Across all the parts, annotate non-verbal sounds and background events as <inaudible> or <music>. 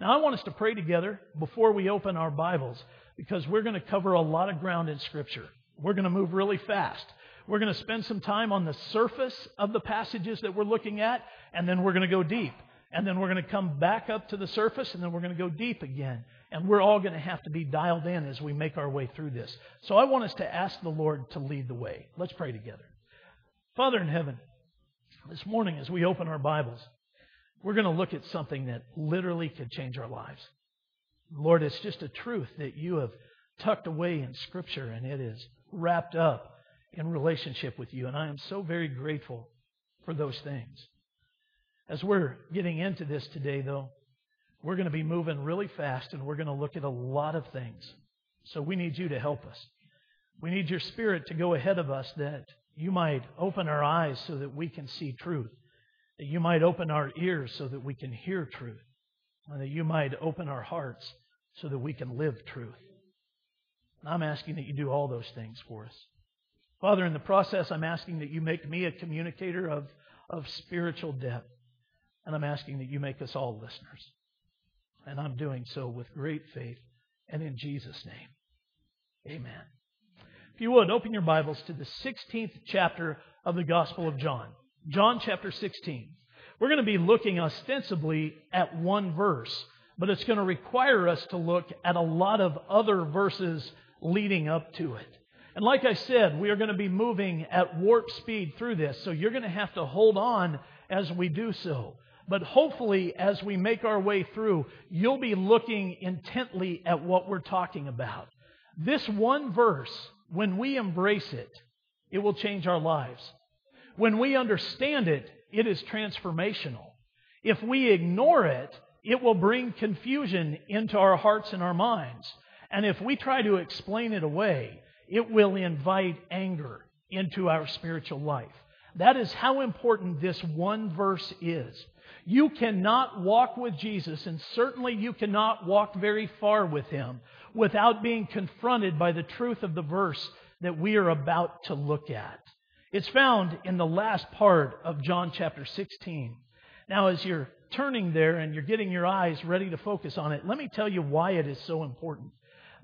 Now, I want us to pray together before we open our Bibles because we're going to cover a lot of ground in Scripture. We're going to move really fast. We're going to spend some time on the surface of the passages that we're looking at, and then we're going to go deep. And then we're going to come back up to the surface, and then we're going to go deep again. And we're all going to have to be dialed in as we make our way through this. So I want us to ask the Lord to lead the way. Let's pray together. Father in heaven, this morning as we open our Bibles, we're going to look at something that literally could change our lives. Lord, it's just a truth that you have tucked away in Scripture, and it is wrapped up in relationship with you. And I am so very grateful for those things. As we're getting into this today, though, we're going to be moving really fast and we're going to look at a lot of things. So we need you to help us. We need your spirit to go ahead of us that you might open our eyes so that we can see truth, that you might open our ears so that we can hear truth, and that you might open our hearts so that we can live truth. And I'm asking that you do all those things for us. Father, in the process, I'm asking that you make me a communicator of, of spiritual depth. And I'm asking that you make us all listeners. And I'm doing so with great faith and in Jesus' name. Amen. If you would, open your Bibles to the 16th chapter of the Gospel of John. John chapter 16. We're going to be looking ostensibly at one verse, but it's going to require us to look at a lot of other verses leading up to it. And like I said, we are going to be moving at warp speed through this, so you're going to have to hold on as we do so. But hopefully, as we make our way through, you'll be looking intently at what we're talking about. This one verse, when we embrace it, it will change our lives. When we understand it, it is transformational. If we ignore it, it will bring confusion into our hearts and our minds. And if we try to explain it away, it will invite anger into our spiritual life. That is how important this one verse is. You cannot walk with Jesus, and certainly you cannot walk very far with Him without being confronted by the truth of the verse that we are about to look at. It's found in the last part of John chapter 16. Now, as you're turning there and you're getting your eyes ready to focus on it, let me tell you why it is so important.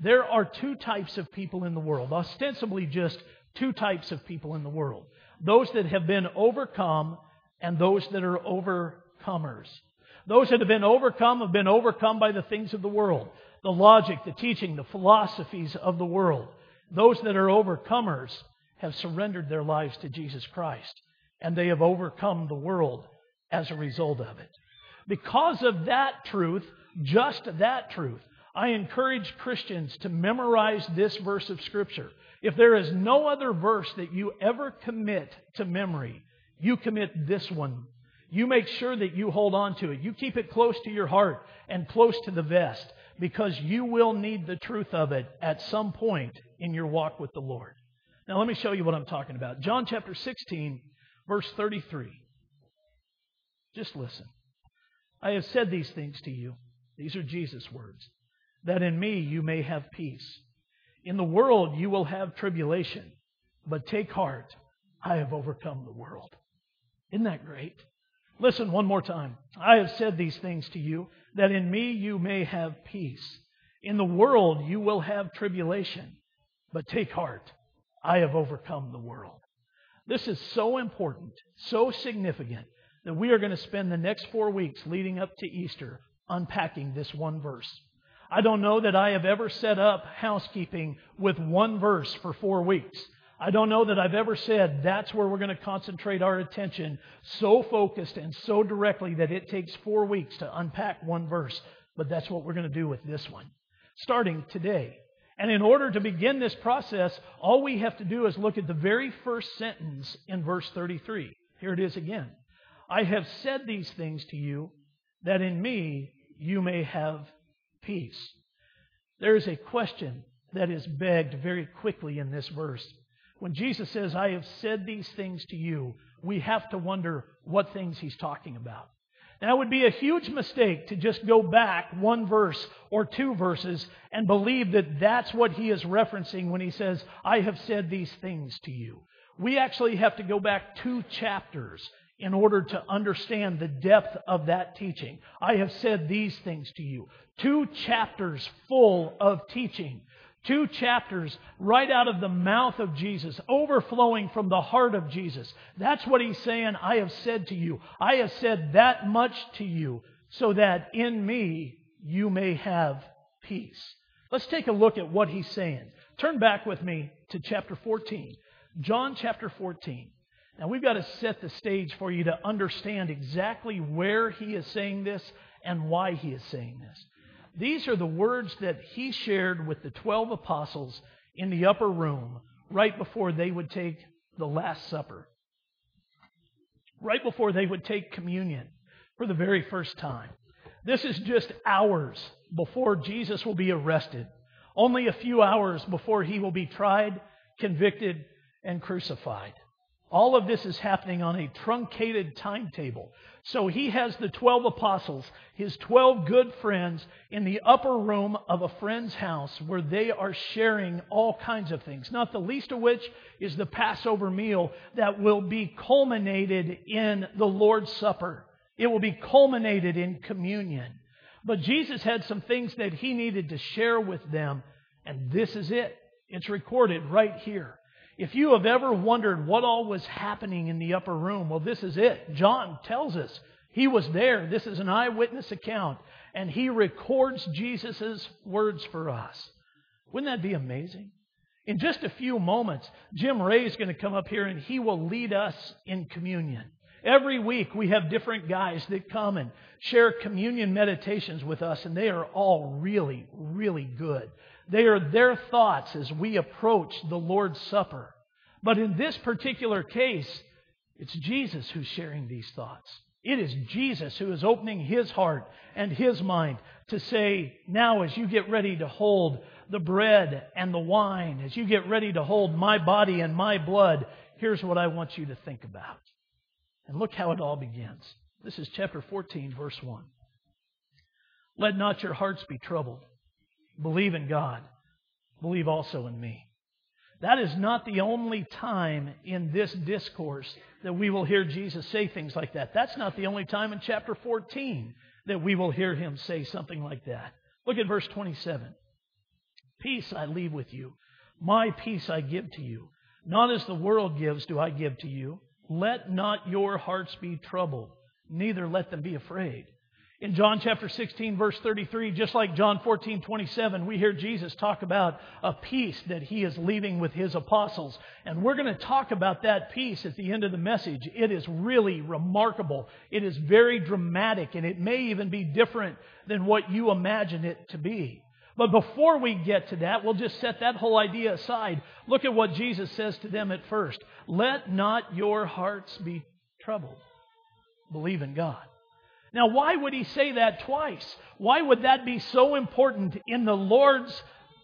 There are two types of people in the world, ostensibly just two types of people in the world those that have been overcome and those that are overcomers. Those that have been overcome have been overcome by the things of the world, the logic, the teaching, the philosophies of the world. Those that are overcomers have surrendered their lives to Jesus Christ, and they have overcome the world as a result of it. Because of that truth, just that truth, I encourage Christians to memorize this verse of Scripture. If there is no other verse that you ever commit to memory, you commit this one. You make sure that you hold on to it. You keep it close to your heart and close to the vest because you will need the truth of it at some point in your walk with the Lord. Now, let me show you what I'm talking about. John chapter 16, verse 33. Just listen. I have said these things to you. These are Jesus' words that in me you may have peace. In the world you will have tribulation, but take heart, I have overcome the world. Isn't that great? Listen one more time. I have said these things to you, that in me you may have peace. In the world you will have tribulation, but take heart, I have overcome the world. This is so important, so significant, that we are going to spend the next four weeks leading up to Easter unpacking this one verse. I don't know that I have ever set up housekeeping with one verse for four weeks. I don't know that I've ever said that's where we're going to concentrate our attention so focused and so directly that it takes four weeks to unpack one verse. But that's what we're going to do with this one, starting today. And in order to begin this process, all we have to do is look at the very first sentence in verse 33. Here it is again. I have said these things to you that in me you may have peace. There is a question that is begged very quickly in this verse. When Jesus says, I have said these things to you, we have to wonder what things he's talking about. It would be a huge mistake to just go back one verse or two verses and believe that that's what he is referencing when he says, I have said these things to you. We actually have to go back two chapters in order to understand the depth of that teaching. I have said these things to you. Two chapters full of teaching. Two chapters right out of the mouth of Jesus, overflowing from the heart of Jesus. That's what he's saying. I have said to you. I have said that much to you so that in me you may have peace. Let's take a look at what he's saying. Turn back with me to chapter 14. John chapter 14. Now we've got to set the stage for you to understand exactly where he is saying this and why he is saying this. These are the words that he shared with the 12 apostles in the upper room right before they would take the Last Supper. Right before they would take communion for the very first time. This is just hours before Jesus will be arrested. Only a few hours before he will be tried, convicted, and crucified. All of this is happening on a truncated timetable. So he has the 12 apostles, his 12 good friends, in the upper room of a friend's house where they are sharing all kinds of things, not the least of which is the Passover meal that will be culminated in the Lord's Supper. It will be culminated in communion. But Jesus had some things that he needed to share with them, and this is it. It's recorded right here. If you have ever wondered what all was happening in the upper room, well, this is it. John tells us he was there. This is an eyewitness account, and he records Jesus' words for us. Wouldn't that be amazing? In just a few moments, Jim Ray is going to come up here and he will lead us in communion. Every week we have different guys that come and share communion meditations with us, and they are all really, really good. They are their thoughts as we approach the Lord's Supper. But in this particular case, it's Jesus who's sharing these thoughts. It is Jesus who is opening his heart and his mind to say, now as you get ready to hold the bread and the wine, as you get ready to hold my body and my blood, here's what I want you to think about. And look how it all begins. This is chapter 14, verse 1. Let not your hearts be troubled. Believe in God. Believe also in me. That is not the only time in this discourse that we will hear Jesus say things like that. That's not the only time in chapter 14 that we will hear him say something like that. Look at verse 27. Peace I leave with you. My peace I give to you. Not as the world gives do I give to you. Let not your hearts be troubled, neither let them be afraid. In John chapter 16 verse 33, just like John 14, 27, we hear Jesus talk about a peace that he is leaving with his apostles. And we're going to talk about that peace at the end of the message. It is really remarkable. It is very dramatic and it may even be different than what you imagine it to be. But before we get to that, we'll just set that whole idea aside. Look at what Jesus says to them at first. Let not your hearts be troubled. Believe in God. Now, why would he say that twice? Why would that be so important in the Lord's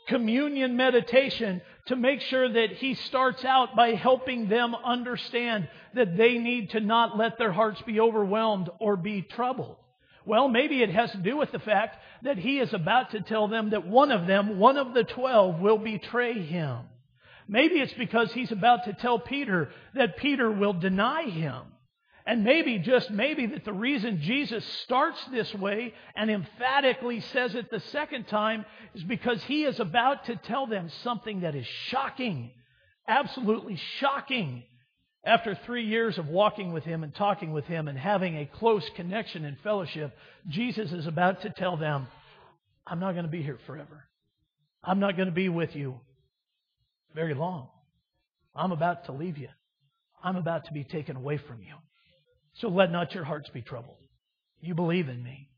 communion meditation to make sure that he starts out by helping them understand that they need to not let their hearts be overwhelmed or be troubled? Well, maybe it has to do with the fact that he is about to tell them that one of them, one of the twelve, will betray him. Maybe it's because he's about to tell Peter that Peter will deny him. And maybe, just maybe, that the reason Jesus starts this way and emphatically says it the second time is because he is about to tell them something that is shocking, absolutely shocking. After three years of walking with him and talking with him and having a close connection and fellowship, Jesus is about to tell them, I'm not going to be here forever. I'm not going to be with you very long. I'm about to leave you. I'm about to be taken away from you. So let not your hearts be troubled. You believe in me.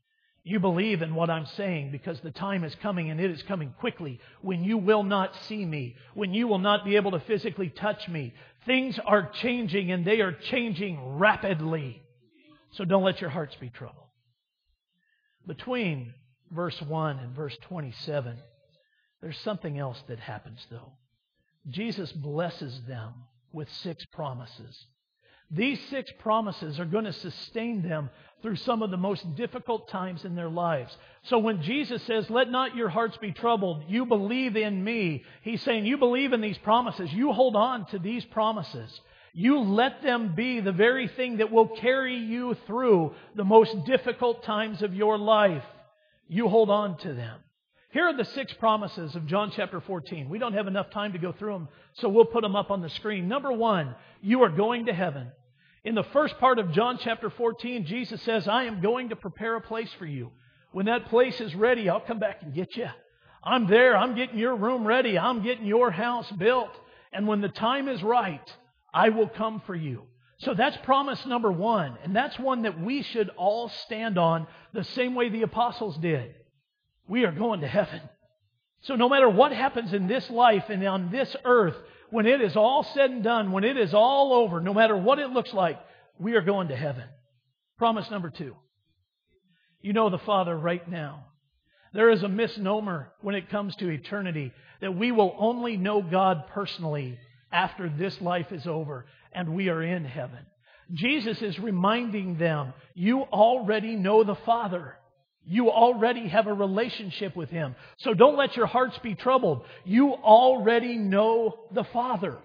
You believe in what I'm saying because the time is coming and it is coming quickly when you will not see me, when you will not be able to physically touch me. Things are changing and they are changing rapidly. So don't let your hearts be troubled. Between verse 1 and verse 27, there's something else that happens though. Jesus blesses them with six promises. These six promises are going to sustain them through some of the most difficult times in their lives. So when Jesus says, Let not your hearts be troubled, you believe in me, he's saying, You believe in these promises, you hold on to these promises. You let them be the very thing that will carry you through the most difficult times of your life. You hold on to them. Here are the six promises of John chapter 14. We don't have enough time to go through them, so we'll put them up on the screen. Number one, you are going to heaven. In the first part of John chapter 14, Jesus says, I am going to prepare a place for you. When that place is ready, I'll come back and get you. I'm there. I'm getting your room ready. I'm getting your house built. And when the time is right, I will come for you. So that's promise number one. And that's one that we should all stand on the same way the apostles did we are going to heaven. So no matter what happens in this life and on this earth, when it is all said and done, when it is all over, no matter what it looks like, we are going to heaven. Promise number two. You know the Father right now. There is a misnomer when it comes to eternity that we will only know God personally after this life is over and we are in heaven. Jesus is reminding them, you already know the Father. You already have a relationship with Him. So don't let your hearts be troubled. You already know the Father.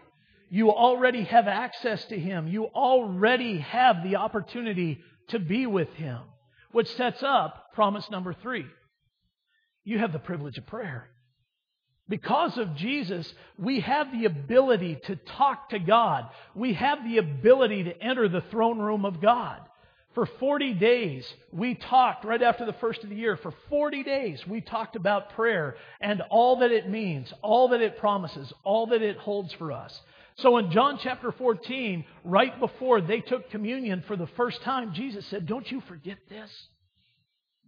You already have access to Him. You already have the opportunity to be with Him. Which sets up promise number three. You have the privilege of prayer. Because of Jesus, we have the ability to talk to God. We have the ability to enter the throne room of God. For 40 days, we talked right after the first of the year. For 40 days, we talked about prayer and all that it means, all that it promises, all that it holds for us. So in John chapter 14, right before they took communion for the first time, Jesus said, Don't you forget this.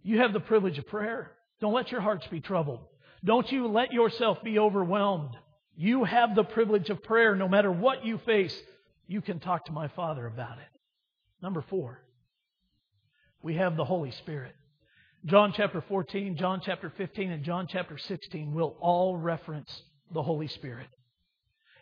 You have the privilege of prayer. Don't let your hearts be troubled. Don't you let yourself be overwhelmed. You have the privilege of prayer. No matter what you face, you can talk to my Father about it. Number four, we have the Holy Spirit. John chapter 14, John chapter 15, and John chapter 16 will all reference the Holy Spirit.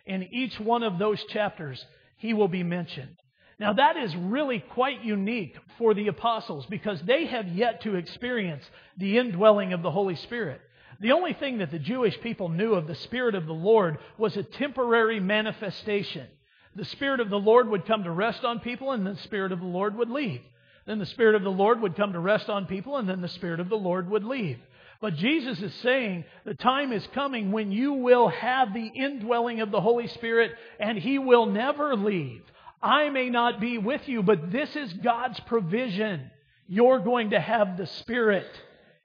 In each one of those chapters, he will be mentioned. Now, that is really quite unique for the apostles because they have yet to experience the indwelling of the Holy Spirit. The only thing that the Jewish people knew of the Spirit of the Lord was a temporary manifestation. The Spirit of the Lord would come to rest on people, and the Spirit of the Lord would leave. Then the Spirit of the Lord would come to rest on people, and then the Spirit of the Lord would leave. But Jesus is saying the time is coming when you will have the indwelling of the Holy Spirit, and He will never leave. I may not be with you, but this is God's provision. You're going to have the Spirit,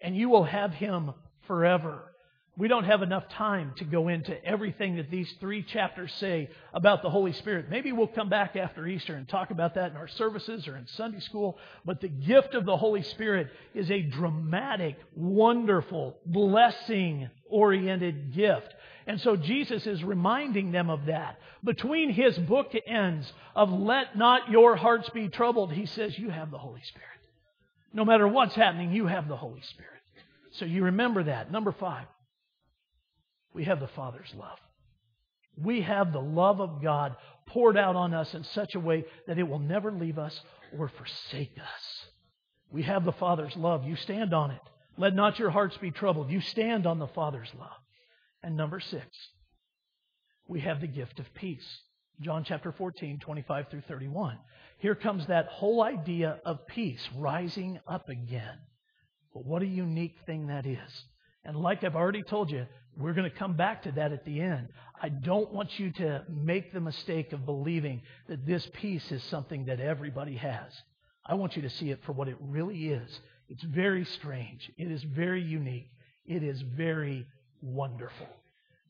and you will have Him forever. We don't have enough time to go into everything that these three chapters say about the Holy Spirit. Maybe we'll come back after Easter and talk about that in our services or in Sunday school. But the gift of the Holy Spirit is a dramatic, wonderful, blessing oriented gift. And so Jesus is reminding them of that. Between his book ends of let not your hearts be troubled, he says, you have the Holy Spirit. No matter what's happening, you have the Holy Spirit. So you remember that. Number five. We have the Father's love. We have the love of God poured out on us in such a way that it will never leave us or forsake us. We have the Father's love. You stand on it. Let not your hearts be troubled. You stand on the Father's love. And number six, we have the gift of peace. John chapter 14, 25 through 31. Here comes that whole idea of peace rising up again. But what a unique thing that is. And like I've already told you, we're going to come back to that at the end. I don't want you to make the mistake of believing that this peace is something that everybody has. I want you to see it for what it really is. It's very strange. It is very unique. It is very wonderful.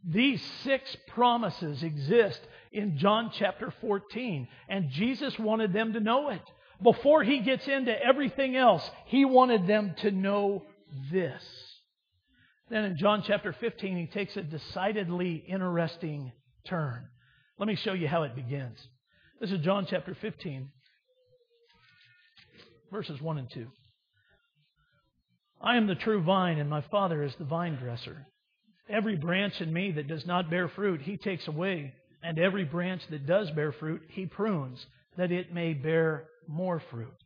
These six promises exist in John chapter 14, and Jesus wanted them to know it. Before he gets into everything else, he wanted them to know this. Then in John chapter 15, he takes a decidedly interesting turn. Let me show you how it begins. This is John chapter 15, verses 1 and 2. I am the true vine, and my Father is the vine dresser. Every branch in me that does not bear fruit, he takes away, and every branch that does bear fruit, he prunes, that it may bear more fruit.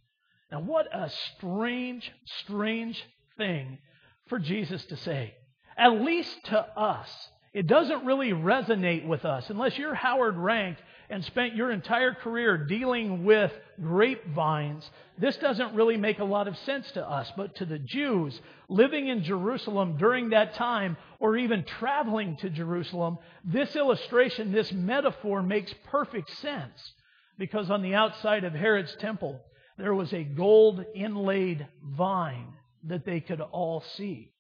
Now, what a strange, strange thing for Jesus to say. At least to us. It doesn't really resonate with us. Unless you're Howard Rank and spent your entire career dealing with grapevines, this doesn't really make a lot of sense to us. But to the Jews living in Jerusalem during that time, or even traveling to Jerusalem, this illustration, this metaphor makes perfect sense. Because on the outside of Herod's temple, there was a gold inlaid vine that they could all see.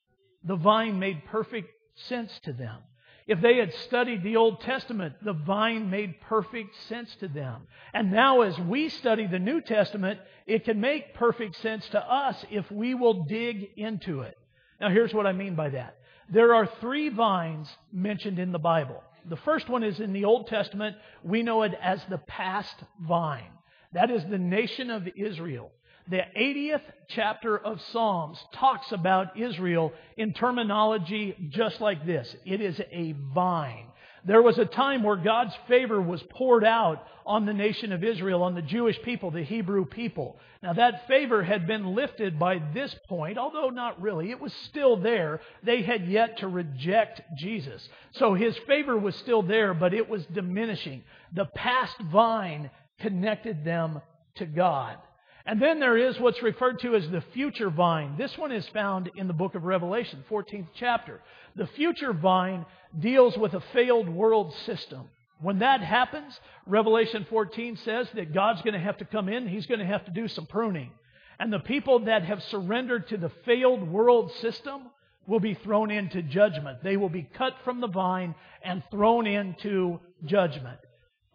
The vine made perfect sense to them. If they had studied the Old Testament, the vine made perfect sense to them. And now, as we study the New Testament, it can make perfect sense to us if we will dig into it. Now, here's what I mean by that. There are three vines mentioned in the Bible. The first one is in the Old Testament. We know it as the past vine. That is the nation of Israel. The 80th chapter of Psalms talks about Israel in terminology just like this. It is a vine. There was a time where God's favor was poured out on the nation of Israel, on the Jewish people, the Hebrew people. Now that favor had been lifted by this point, although not really. It was still there. They had yet to reject Jesus. So his favor was still there, but it was diminishing. The past vine connected them to God. And then there is what's referred to as the future vine. This one is found in the book of Revelation, 14th chapter. The future vine deals with a failed world system. When that happens, Revelation 14 says that God's going to have to come in, He's going to have to do some pruning. And the people that have surrendered to the failed world system will be thrown into judgment. They will be cut from the vine and thrown into judgment.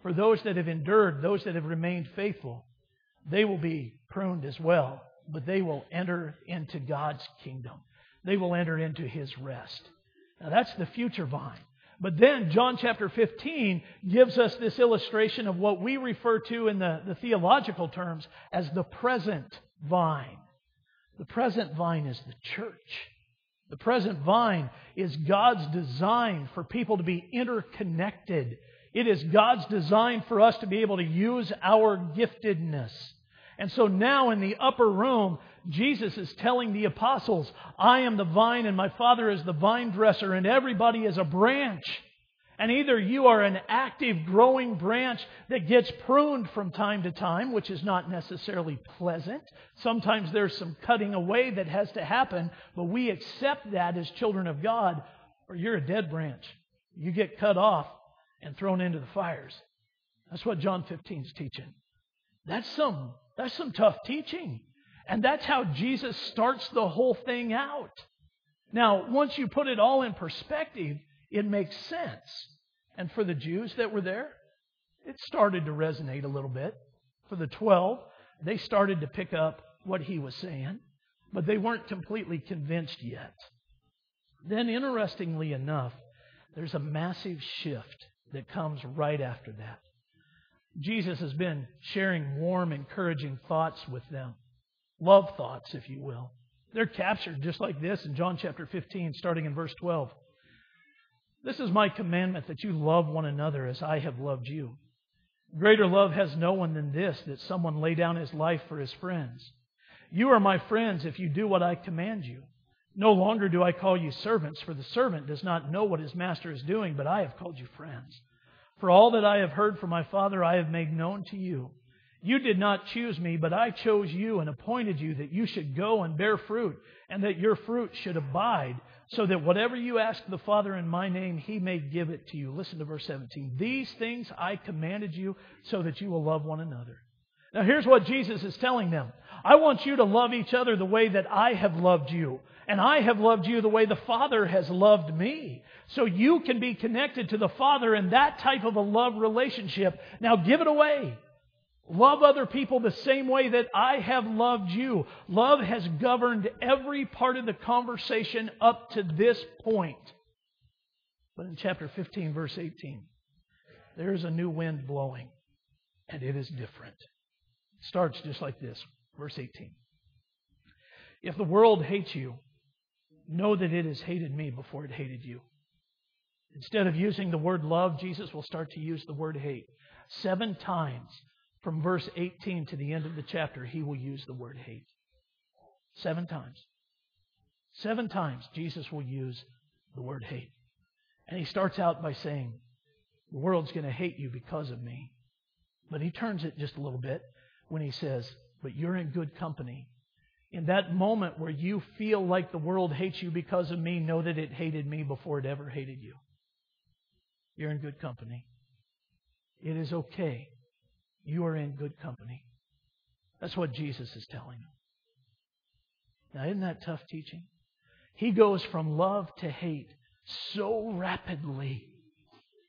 For those that have endured, those that have remained faithful, they will be pruned as well, but they will enter into God's kingdom. They will enter into his rest. Now that's the future vine. But then John chapter 15 gives us this illustration of what we refer to in the, the theological terms as the present vine. The present vine is the church. The present vine is God's design for people to be interconnected. It is God's design for us to be able to use our giftedness. And so now in the upper room, Jesus is telling the apostles, I am the vine and my Father is the vine dresser and everybody is a branch. And either you are an active, growing branch that gets pruned from time to time, which is not necessarily pleasant. Sometimes there's some cutting away that has to happen, but we accept that as children of God, or you're a dead branch. You get cut off and thrown into the fires. That's what John 15 is teaching. That's some that's some tough teaching. And that's how Jesus starts the whole thing out. Now, once you put it all in perspective, it makes sense. And for the Jews that were there, it started to resonate a little bit. For the 12, they started to pick up what he was saying, but they weren't completely convinced yet. Then, interestingly enough, there's a massive shift that comes right after that. Jesus has been sharing warm, encouraging thoughts with them. Love thoughts, if you will. They're captured just like this in John chapter 15, starting in verse 12. This is my commandment that you love one another as I have loved you. Greater love has no one than this, that someone lay down his life for his friends. You are my friends if you do what I command you. No longer do I call you servants, for the servant does not know what his master is doing, but I have called you friends. For all that I have heard from my Father, I have made known to you. You did not choose me, but I chose you and appointed you that you should go and bear fruit, and that your fruit should abide, so that whatever you ask the Father in my name, he may give it to you. Listen to verse 17. These things I commanded you, so that you will love one another. Now, here's what Jesus is telling them I want you to love each other the way that I have loved you. And I have loved you the way the Father has loved me. So you can be connected to the Father in that type of a love relationship. Now give it away. Love other people the same way that I have loved you. Love has governed every part of the conversation up to this point. But in chapter 15, verse 18, there is a new wind blowing, and it is different. Starts just like this. Verse 18. If the world hates you, know that it has hated me before it hated you. Instead of using the word love, Jesus will start to use the word hate. Seven times from verse 18 to the end of the chapter, he will use the word hate. Seven times. Seven times Jesus will use the word hate. And he starts out by saying, The world's going to hate you because of me. But he turns it just a little bit when he says, But you're in good company. In that moment where you feel like the world hates you because of me, know that it hated me before it ever hated you. You're in good company. It is okay. You are in good company. That's what Jesus is telling them. Now, isn't that tough teaching? He goes from love to hate so rapidly.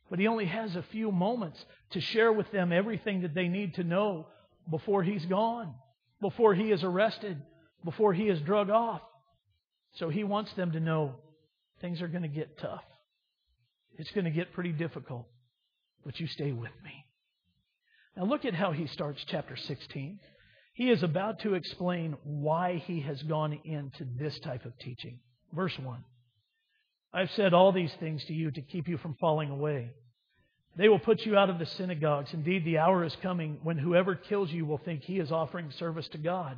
But he only has a few moments to share with them everything that they need to know before he's gone, before he is arrested, before he is drug off. So he wants them to know things are going to get tough. It's going to get pretty difficult, but you stay with me. Now look at how he starts chapter 16. He is about to explain why he has gone into this type of teaching. Verse 1. I've said all these things to you to keep you from falling away. They will put you out of the synagogues. Indeed, the hour is coming when whoever kills you will think he is offering service to God.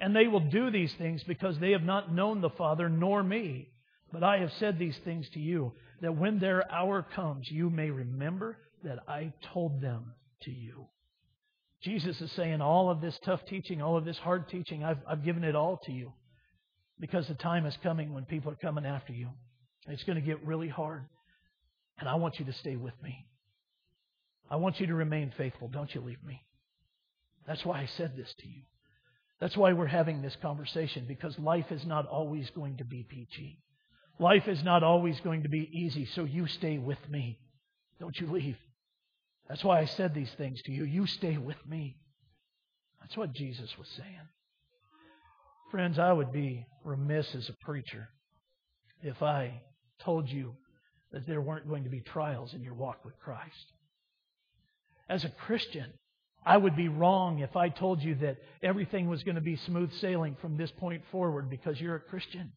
And they will do these things because they have not known the Father nor me. But I have said these things to you, that when their hour comes, you may remember that I told them to you. Jesus is saying, all of this tough teaching, all of this hard teaching, I've, I've given it all to you. Because the time is coming when people are coming after you. It's going to get really hard. And I want you to stay with me. I want you to remain faithful. Don't you leave me. That's why I said this to you. That's why we're having this conversation, because life is not always going to be peachy. Life is not always going to be easy, so you stay with me. Don't you leave. That's why I said these things to you. You stay with me. That's what Jesus was saying. Friends, I would be remiss as a preacher if I told you that there weren't going to be trials in your walk with Christ. As a Christian, I would be wrong if I told you that everything was going to be smooth sailing from this point forward because you're a Christian.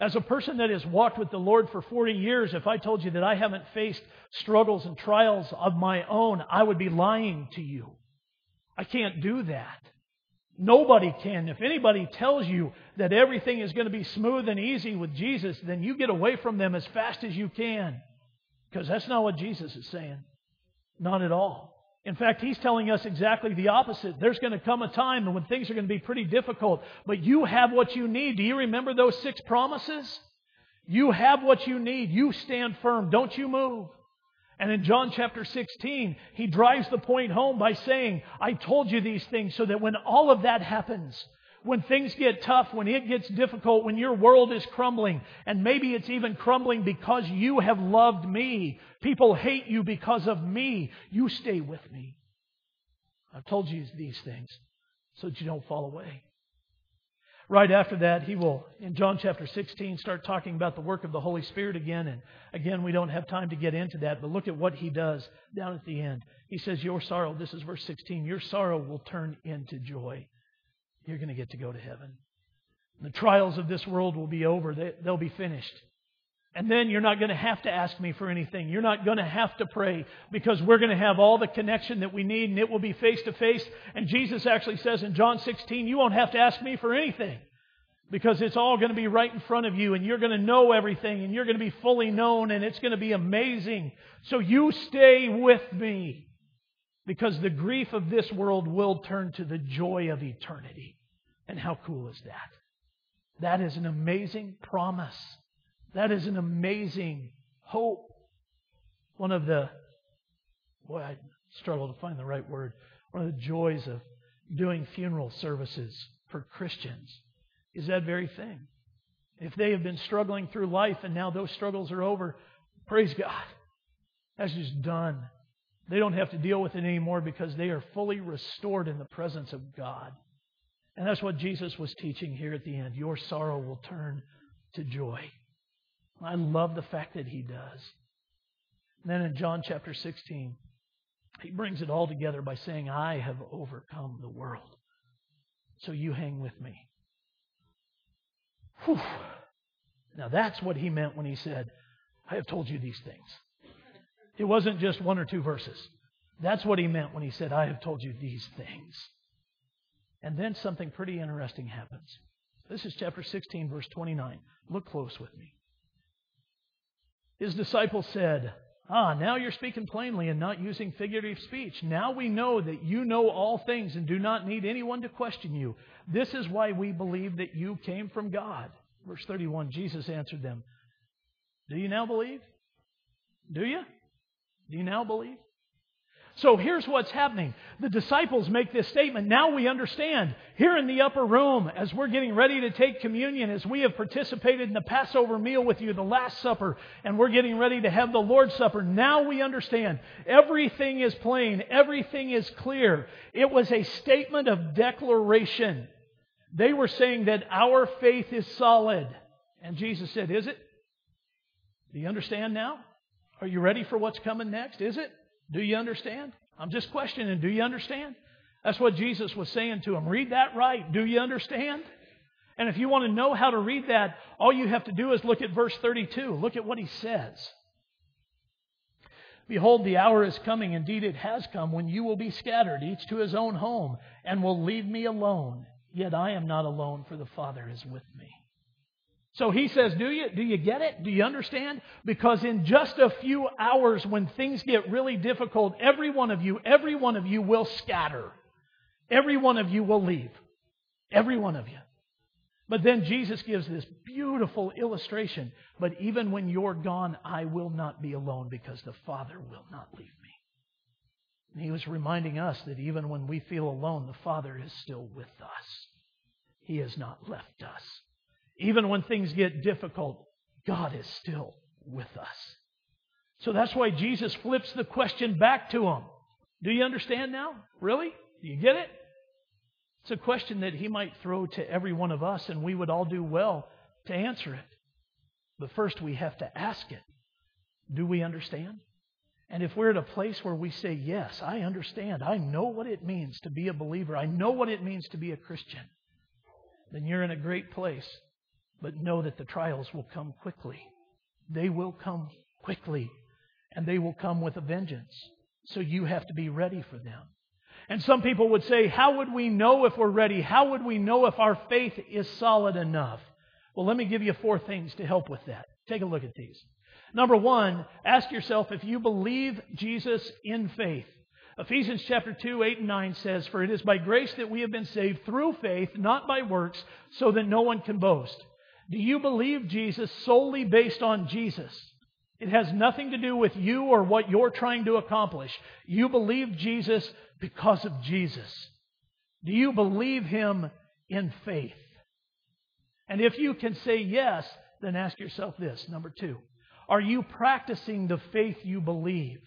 As a person that has walked with the Lord for 40 years, if I told you that I haven't faced struggles and trials of my own, I would be lying to you. I can't do that. Nobody can. If anybody tells you that everything is going to be smooth and easy with Jesus, then you get away from them as fast as you can. Because that's not what Jesus is saying. Not at all. In fact, he's telling us exactly the opposite. There's going to come a time when things are going to be pretty difficult, but you have what you need. Do you remember those six promises? You have what you need. You stand firm. Don't you move. And in John chapter 16, he drives the point home by saying, I told you these things so that when all of that happens, when things get tough, when it gets difficult, when your world is crumbling, and maybe it's even crumbling because you have loved me, people hate you because of me, you stay with me. I've told you these things so that you don't fall away. Right after that, he will, in John chapter 16, start talking about the work of the Holy Spirit again. And again, we don't have time to get into that, but look at what he does down at the end. He says, Your sorrow, this is verse 16, your sorrow will turn into joy. You're going to get to go to heaven. The trials of this world will be over, they, they'll be finished. And then you're not going to have to ask me for anything. You're not going to have to pray because we're going to have all the connection that we need and it will be face to face. And Jesus actually says in John 16, you won't have to ask me for anything because it's all going to be right in front of you and you're going to know everything and you're going to be fully known and it's going to be amazing. So you stay with me because the grief of this world will turn to the joy of eternity. And how cool is that? That is an amazing promise. That is an amazing hope. One of the, boy, I struggle to find the right word. One of the joys of doing funeral services for Christians is that very thing. If they have been struggling through life and now those struggles are over, praise God. That's just done. They don't have to deal with it anymore because they are fully restored in the presence of God. And that's what Jesus was teaching here at the end. Your sorrow will turn to joy. I love the fact that he does. And then in John chapter 16, he brings it all together by saying, I have overcome the world. So you hang with me. Whew. Now that's what he meant when he said, I have told you these things. It wasn't just one or two verses. That's what he meant when he said, I have told you these things. And then something pretty interesting happens. This is chapter 16, verse 29. Look close with me. His disciples said, Ah, now you're speaking plainly and not using figurative speech. Now we know that you know all things and do not need anyone to question you. This is why we believe that you came from God. Verse 31 Jesus answered them, Do you now believe? Do you? Do you now believe? So here's what's happening. The disciples make this statement. Now we understand. Here in the upper room, as we're getting ready to take communion, as we have participated in the Passover meal with you, the Last Supper, and we're getting ready to have the Lord's Supper, now we understand. Everything is plain. Everything is clear. It was a statement of declaration. They were saying that our faith is solid. And Jesus said, Is it? Do you understand now? Are you ready for what's coming next? Is it? Do you understand? I'm just questioning. Do you understand? That's what Jesus was saying to him. Read that right. Do you understand? And if you want to know how to read that, all you have to do is look at verse 32. Look at what he says. Behold, the hour is coming, indeed it has come, when you will be scattered, each to his own home, and will leave me alone. Yet I am not alone, for the Father is with me. So he says, Do you, do you get it? Do you understand? Because in just a few hours, when things get really difficult, every one of you, every one of you will scatter. Every one of you will leave. Every one of you. But then Jesus gives this beautiful illustration. But even when you're gone, I will not be alone because the Father will not leave me. And he was reminding us that even when we feel alone, the Father is still with us. He has not left us. Even when things get difficult, God is still with us. So that's why Jesus flips the question back to him. Do you understand now? Really? Do you get it? It's a question that he might throw to every one of us, and we would all do well to answer it. But first, we have to ask it Do we understand? And if we're at a place where we say, Yes, I understand, I know what it means to be a believer, I know what it means to be a Christian, then you're in a great place but know that the trials will come quickly. They will come quickly, and they will come with a vengeance. So you have to be ready for them. And some people would say, How would we know if we're ready? How would we know if our faith is solid enough? Well, let me give you four things to help with that. Take a look at these. Number one, ask yourself if you believe Jesus in faith. Ephesians chapter 2, 8 and 9 says, For it is by grace that we have been saved through faith, not by works, so that no one can boast. Do you believe Jesus solely based on Jesus? It has nothing to do with you or what you're trying to accomplish. You believe Jesus because of Jesus. Do you believe him in faith? And if you can say yes, then ask yourself this. Number two, are you practicing the faith you believe?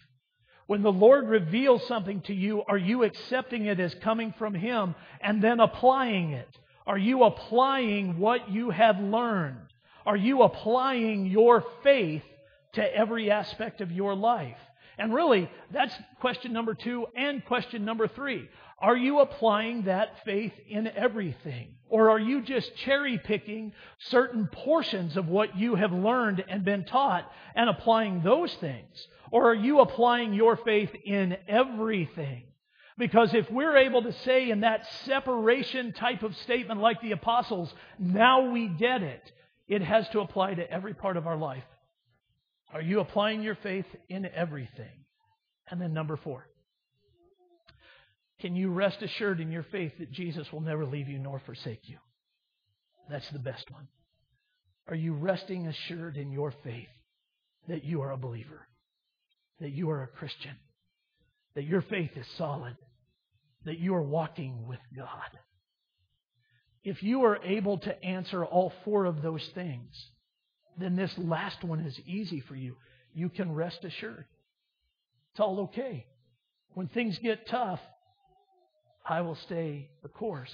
When the Lord reveals something to you, are you accepting it as coming from Him and then applying it? Are you applying what you have learned? Are you applying your faith to every aspect of your life? And really, that's question number two and question number three. Are you applying that faith in everything? Or are you just cherry picking certain portions of what you have learned and been taught and applying those things? Or are you applying your faith in everything? Because if we're able to say in that separation type of statement, like the apostles, now we get it, it has to apply to every part of our life. Are you applying your faith in everything? And then, number four, can you rest assured in your faith that Jesus will never leave you nor forsake you? That's the best one. Are you resting assured in your faith that you are a believer, that you are a Christian, that your faith is solid, that you are walking with God. If you are able to answer all four of those things, then this last one is easy for you. You can rest assured. It's all okay. When things get tough, I will stay the course.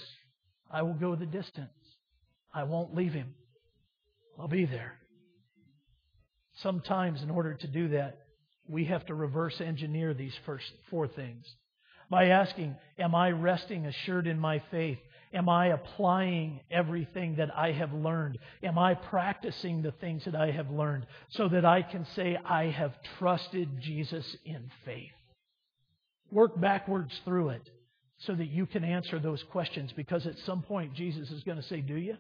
I will go the distance. I won't leave him. I'll be there. Sometimes, in order to do that, we have to reverse engineer these first four things by asking, Am I resting assured in my faith? Am I applying everything that I have learned? Am I practicing the things that I have learned so that I can say I have trusted Jesus in faith? Work backwards through it so that you can answer those questions because at some point Jesus is going to say, Do you?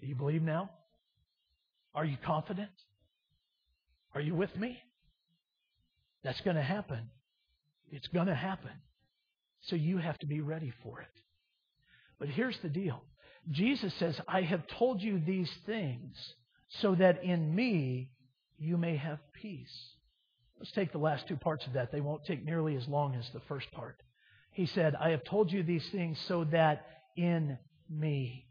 Do you believe now? Are you confident? Are you with me? That's going to happen. It's going to happen. So you have to be ready for it. But here's the deal Jesus says, I have told you these things so that in me you may have peace. Let's take the last two parts of that. They won't take nearly as long as the first part. He said, I have told you these things so that in me.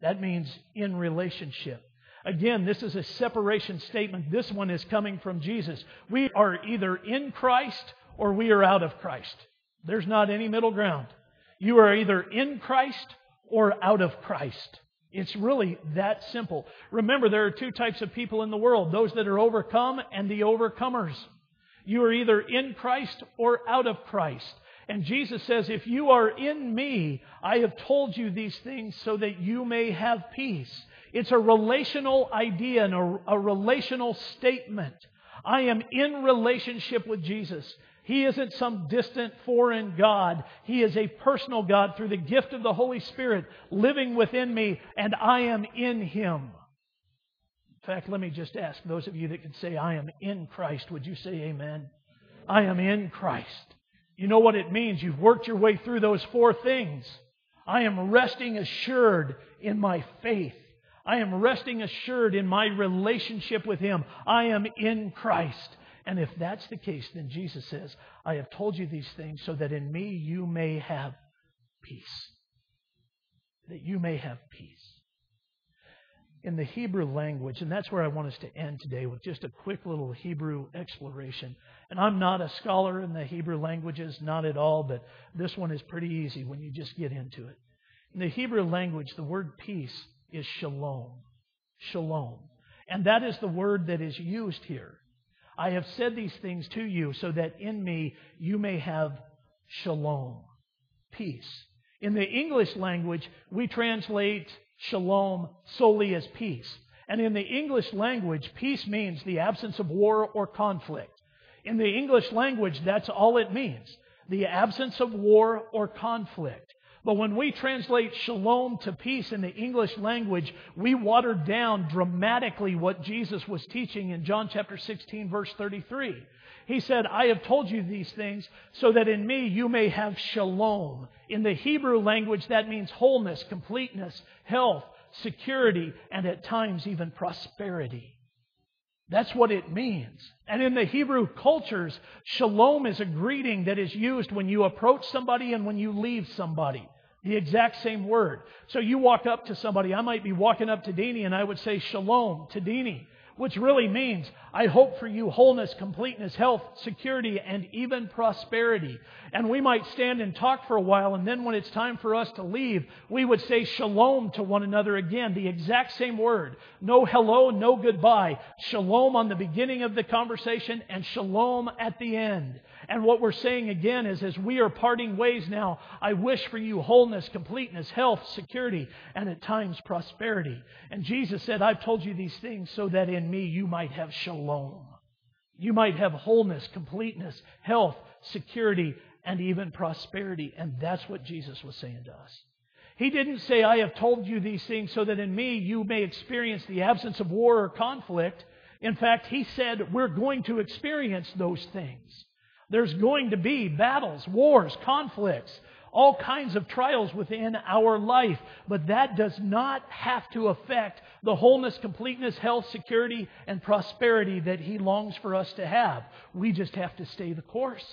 That means in relationship. Again, this is a separation statement. This one is coming from Jesus. We are either in Christ or we are out of Christ. There's not any middle ground. You are either in Christ or out of Christ. It's really that simple. Remember, there are two types of people in the world those that are overcome and the overcomers. You are either in Christ or out of Christ. And Jesus says, If you are in me, I have told you these things so that you may have peace. It's a relational idea and a, a relational statement. I am in relationship with Jesus. He isn't some distant foreign God. He is a personal God through the gift of the Holy Spirit living within me, and I am in Him. In fact, let me just ask those of you that can say, I am in Christ, would you say amen? I am in Christ. You know what it means. You've worked your way through those four things. I am resting assured in my faith. I am resting assured in my relationship with Him. I am in Christ. And if that's the case, then Jesus says, I have told you these things so that in me you may have peace. That you may have peace. In the Hebrew language, and that's where I want us to end today with just a quick little Hebrew exploration. And I'm not a scholar in the Hebrew languages, not at all, but this one is pretty easy when you just get into it. In the Hebrew language, the word peace is shalom. Shalom. And that is the word that is used here. I have said these things to you so that in me you may have shalom, peace. In the English language, we translate shalom solely as peace. And in the English language, peace means the absence of war or conflict. In the English language, that's all it means the absence of war or conflict. But when we translate shalom to peace in the English language, we water down dramatically what Jesus was teaching in John chapter 16, verse 33. He said, I have told you these things so that in me you may have shalom. In the Hebrew language, that means wholeness, completeness, health, security, and at times even prosperity. That's what it means. And in the Hebrew cultures, shalom is a greeting that is used when you approach somebody and when you leave somebody. The exact same word. So you walk up to somebody, I might be walking up to Deanie and I would say shalom to Deanie which really means I hope for you wholeness, completeness, health, security, and even prosperity. And we might stand and talk for a while, and then when it's time for us to leave, we would say shalom to one another again, the exact same word. No hello, no goodbye. Shalom on the beginning of the conversation, and shalom at the end. And what we're saying again is as we are parting ways now, I wish for you wholeness, completeness, health, security, and at times prosperity. And Jesus said, I've told you these things so that in me you might have shalom. You might have wholeness, completeness, health, security, and even prosperity. And that's what Jesus was saying to us. He didn't say, I have told you these things so that in me you may experience the absence of war or conflict. In fact, he said, we're going to experience those things. There's going to be battles, wars, conflicts, all kinds of trials within our life. But that does not have to affect the wholeness, completeness, health, security, and prosperity that He longs for us to have. We just have to stay the course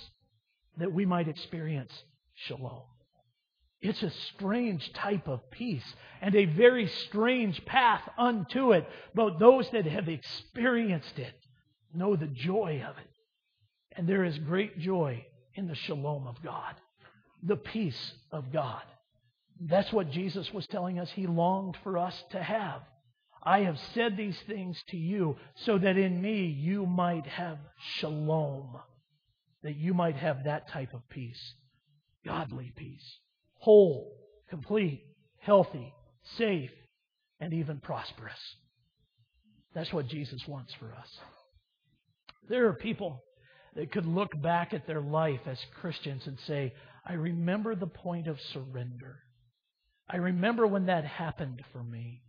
that we might experience shalom. It's a strange type of peace and a very strange path unto it. But those that have experienced it know the joy of it. And there is great joy in the shalom of God, the peace of God. That's what Jesus was telling us he longed for us to have. I have said these things to you so that in me you might have shalom, that you might have that type of peace, godly peace, whole, complete, healthy, safe, and even prosperous. That's what Jesus wants for us. There are people that could look back at their life as Christians and say, I remember the point of surrender. I remember when that happened for me.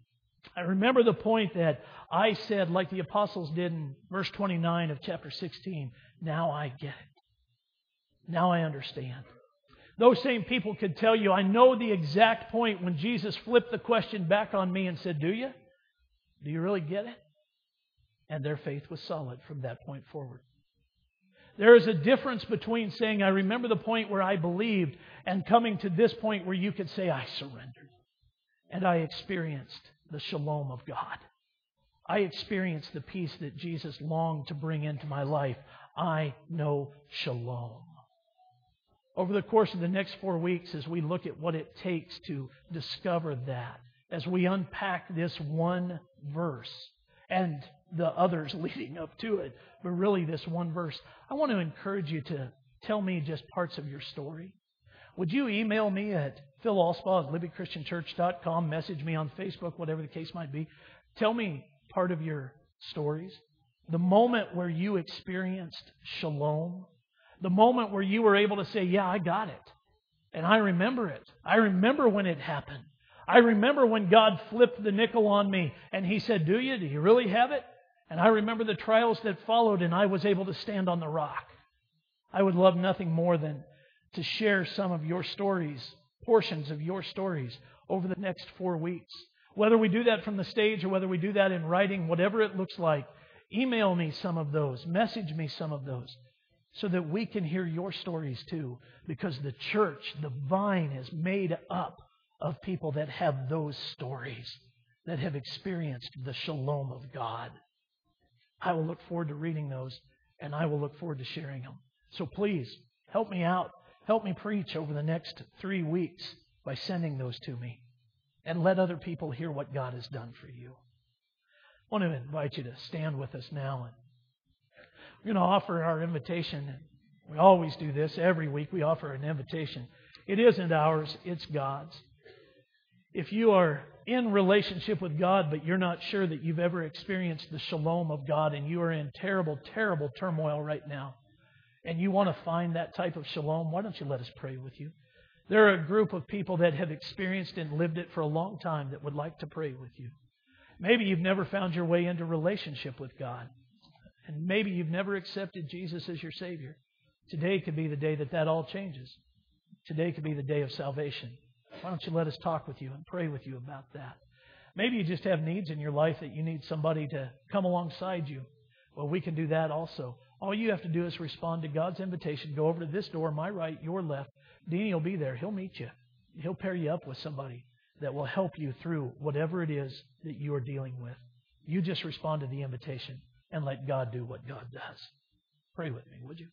I remember the point that I said, like the apostles did in verse 29 of chapter 16, now I get it. Now I understand. Those same people could tell you, I know the exact point when Jesus flipped the question back on me and said, Do you? Do you really get it? And their faith was solid from that point forward. There is a difference between saying, I remember the point where I believed, and coming to this point where you could say, I surrendered. And I experienced the shalom of God. I experienced the peace that Jesus longed to bring into my life. I know shalom. Over the course of the next four weeks, as we look at what it takes to discover that, as we unpack this one verse and the others <laughs> leading up to it, but really this one verse, I want to encourage you to tell me just parts of your story. Would you email me at philallspaw at libertychristianchurch.com, message me on Facebook, whatever the case might be. Tell me part of your stories. The moment where you experienced shalom. The moment where you were able to say, Yeah, I got it. And I remember it. I remember when it happened. I remember when God flipped the nickel on me and He said, Do you? Do you really have it? And I remember the trials that followed and I was able to stand on the rock. I would love nothing more than to share some of your stories, portions of your stories over the next four weeks. Whether we do that from the stage or whether we do that in writing, whatever it looks like, email me some of those, message me some of those, so that we can hear your stories too. Because the church, the vine, is made up of people that have those stories, that have experienced the shalom of God. I will look forward to reading those, and I will look forward to sharing them. So please, help me out. Help me preach over the next three weeks by sending those to me. And let other people hear what God has done for you. I want to invite you to stand with us now. And we're going to offer our invitation. We always do this every week. We offer an invitation. It isn't ours, it's God's. If you are in relationship with God, but you're not sure that you've ever experienced the shalom of God and you are in terrible, terrible turmoil right now, and you want to find that type of shalom, why don't you let us pray with you? There are a group of people that have experienced and lived it for a long time that would like to pray with you. Maybe you've never found your way into relationship with God. And maybe you've never accepted Jesus as your Savior. Today could be the day that that all changes. Today could be the day of salvation. Why don't you let us talk with you and pray with you about that? Maybe you just have needs in your life that you need somebody to come alongside you. Well, we can do that also. All you have to do is respond to God's invitation. Go over to this door, my right, your left. Deanie will be there. He'll meet you. He'll pair you up with somebody that will help you through whatever it is that you are dealing with. You just respond to the invitation and let God do what God does. Pray with me, would you?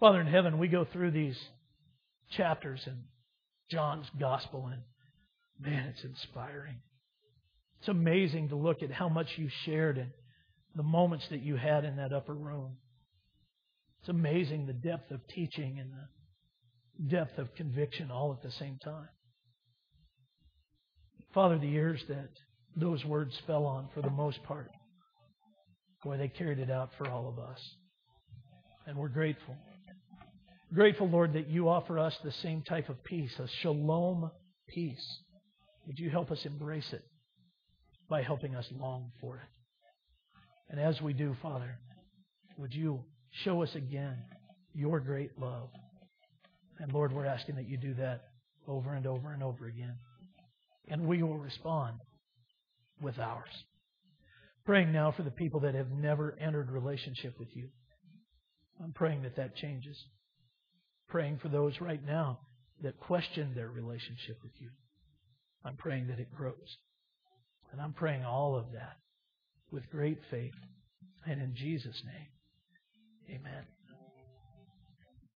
Father in heaven, we go through these chapters in John's gospel, and man, it's inspiring. It's amazing to look at how much you shared and the moments that you had in that upper room. It's amazing the depth of teaching and the depth of conviction all at the same time. Father, the ears that those words fell on for the most part, boy, they carried it out for all of us. And we're grateful. Grateful, Lord, that you offer us the same type of peace, a shalom peace. Would you help us embrace it by helping us long for it? And as we do, Father, would you show us again your great love? And Lord, we're asking that you do that over and over and over again. And we will respond with ours. Praying now for the people that have never entered relationship with you. I'm praying that that changes. Praying for those right now that question their relationship with you. I'm praying that it grows. And I'm praying all of that with great faith. And in Jesus' name, amen.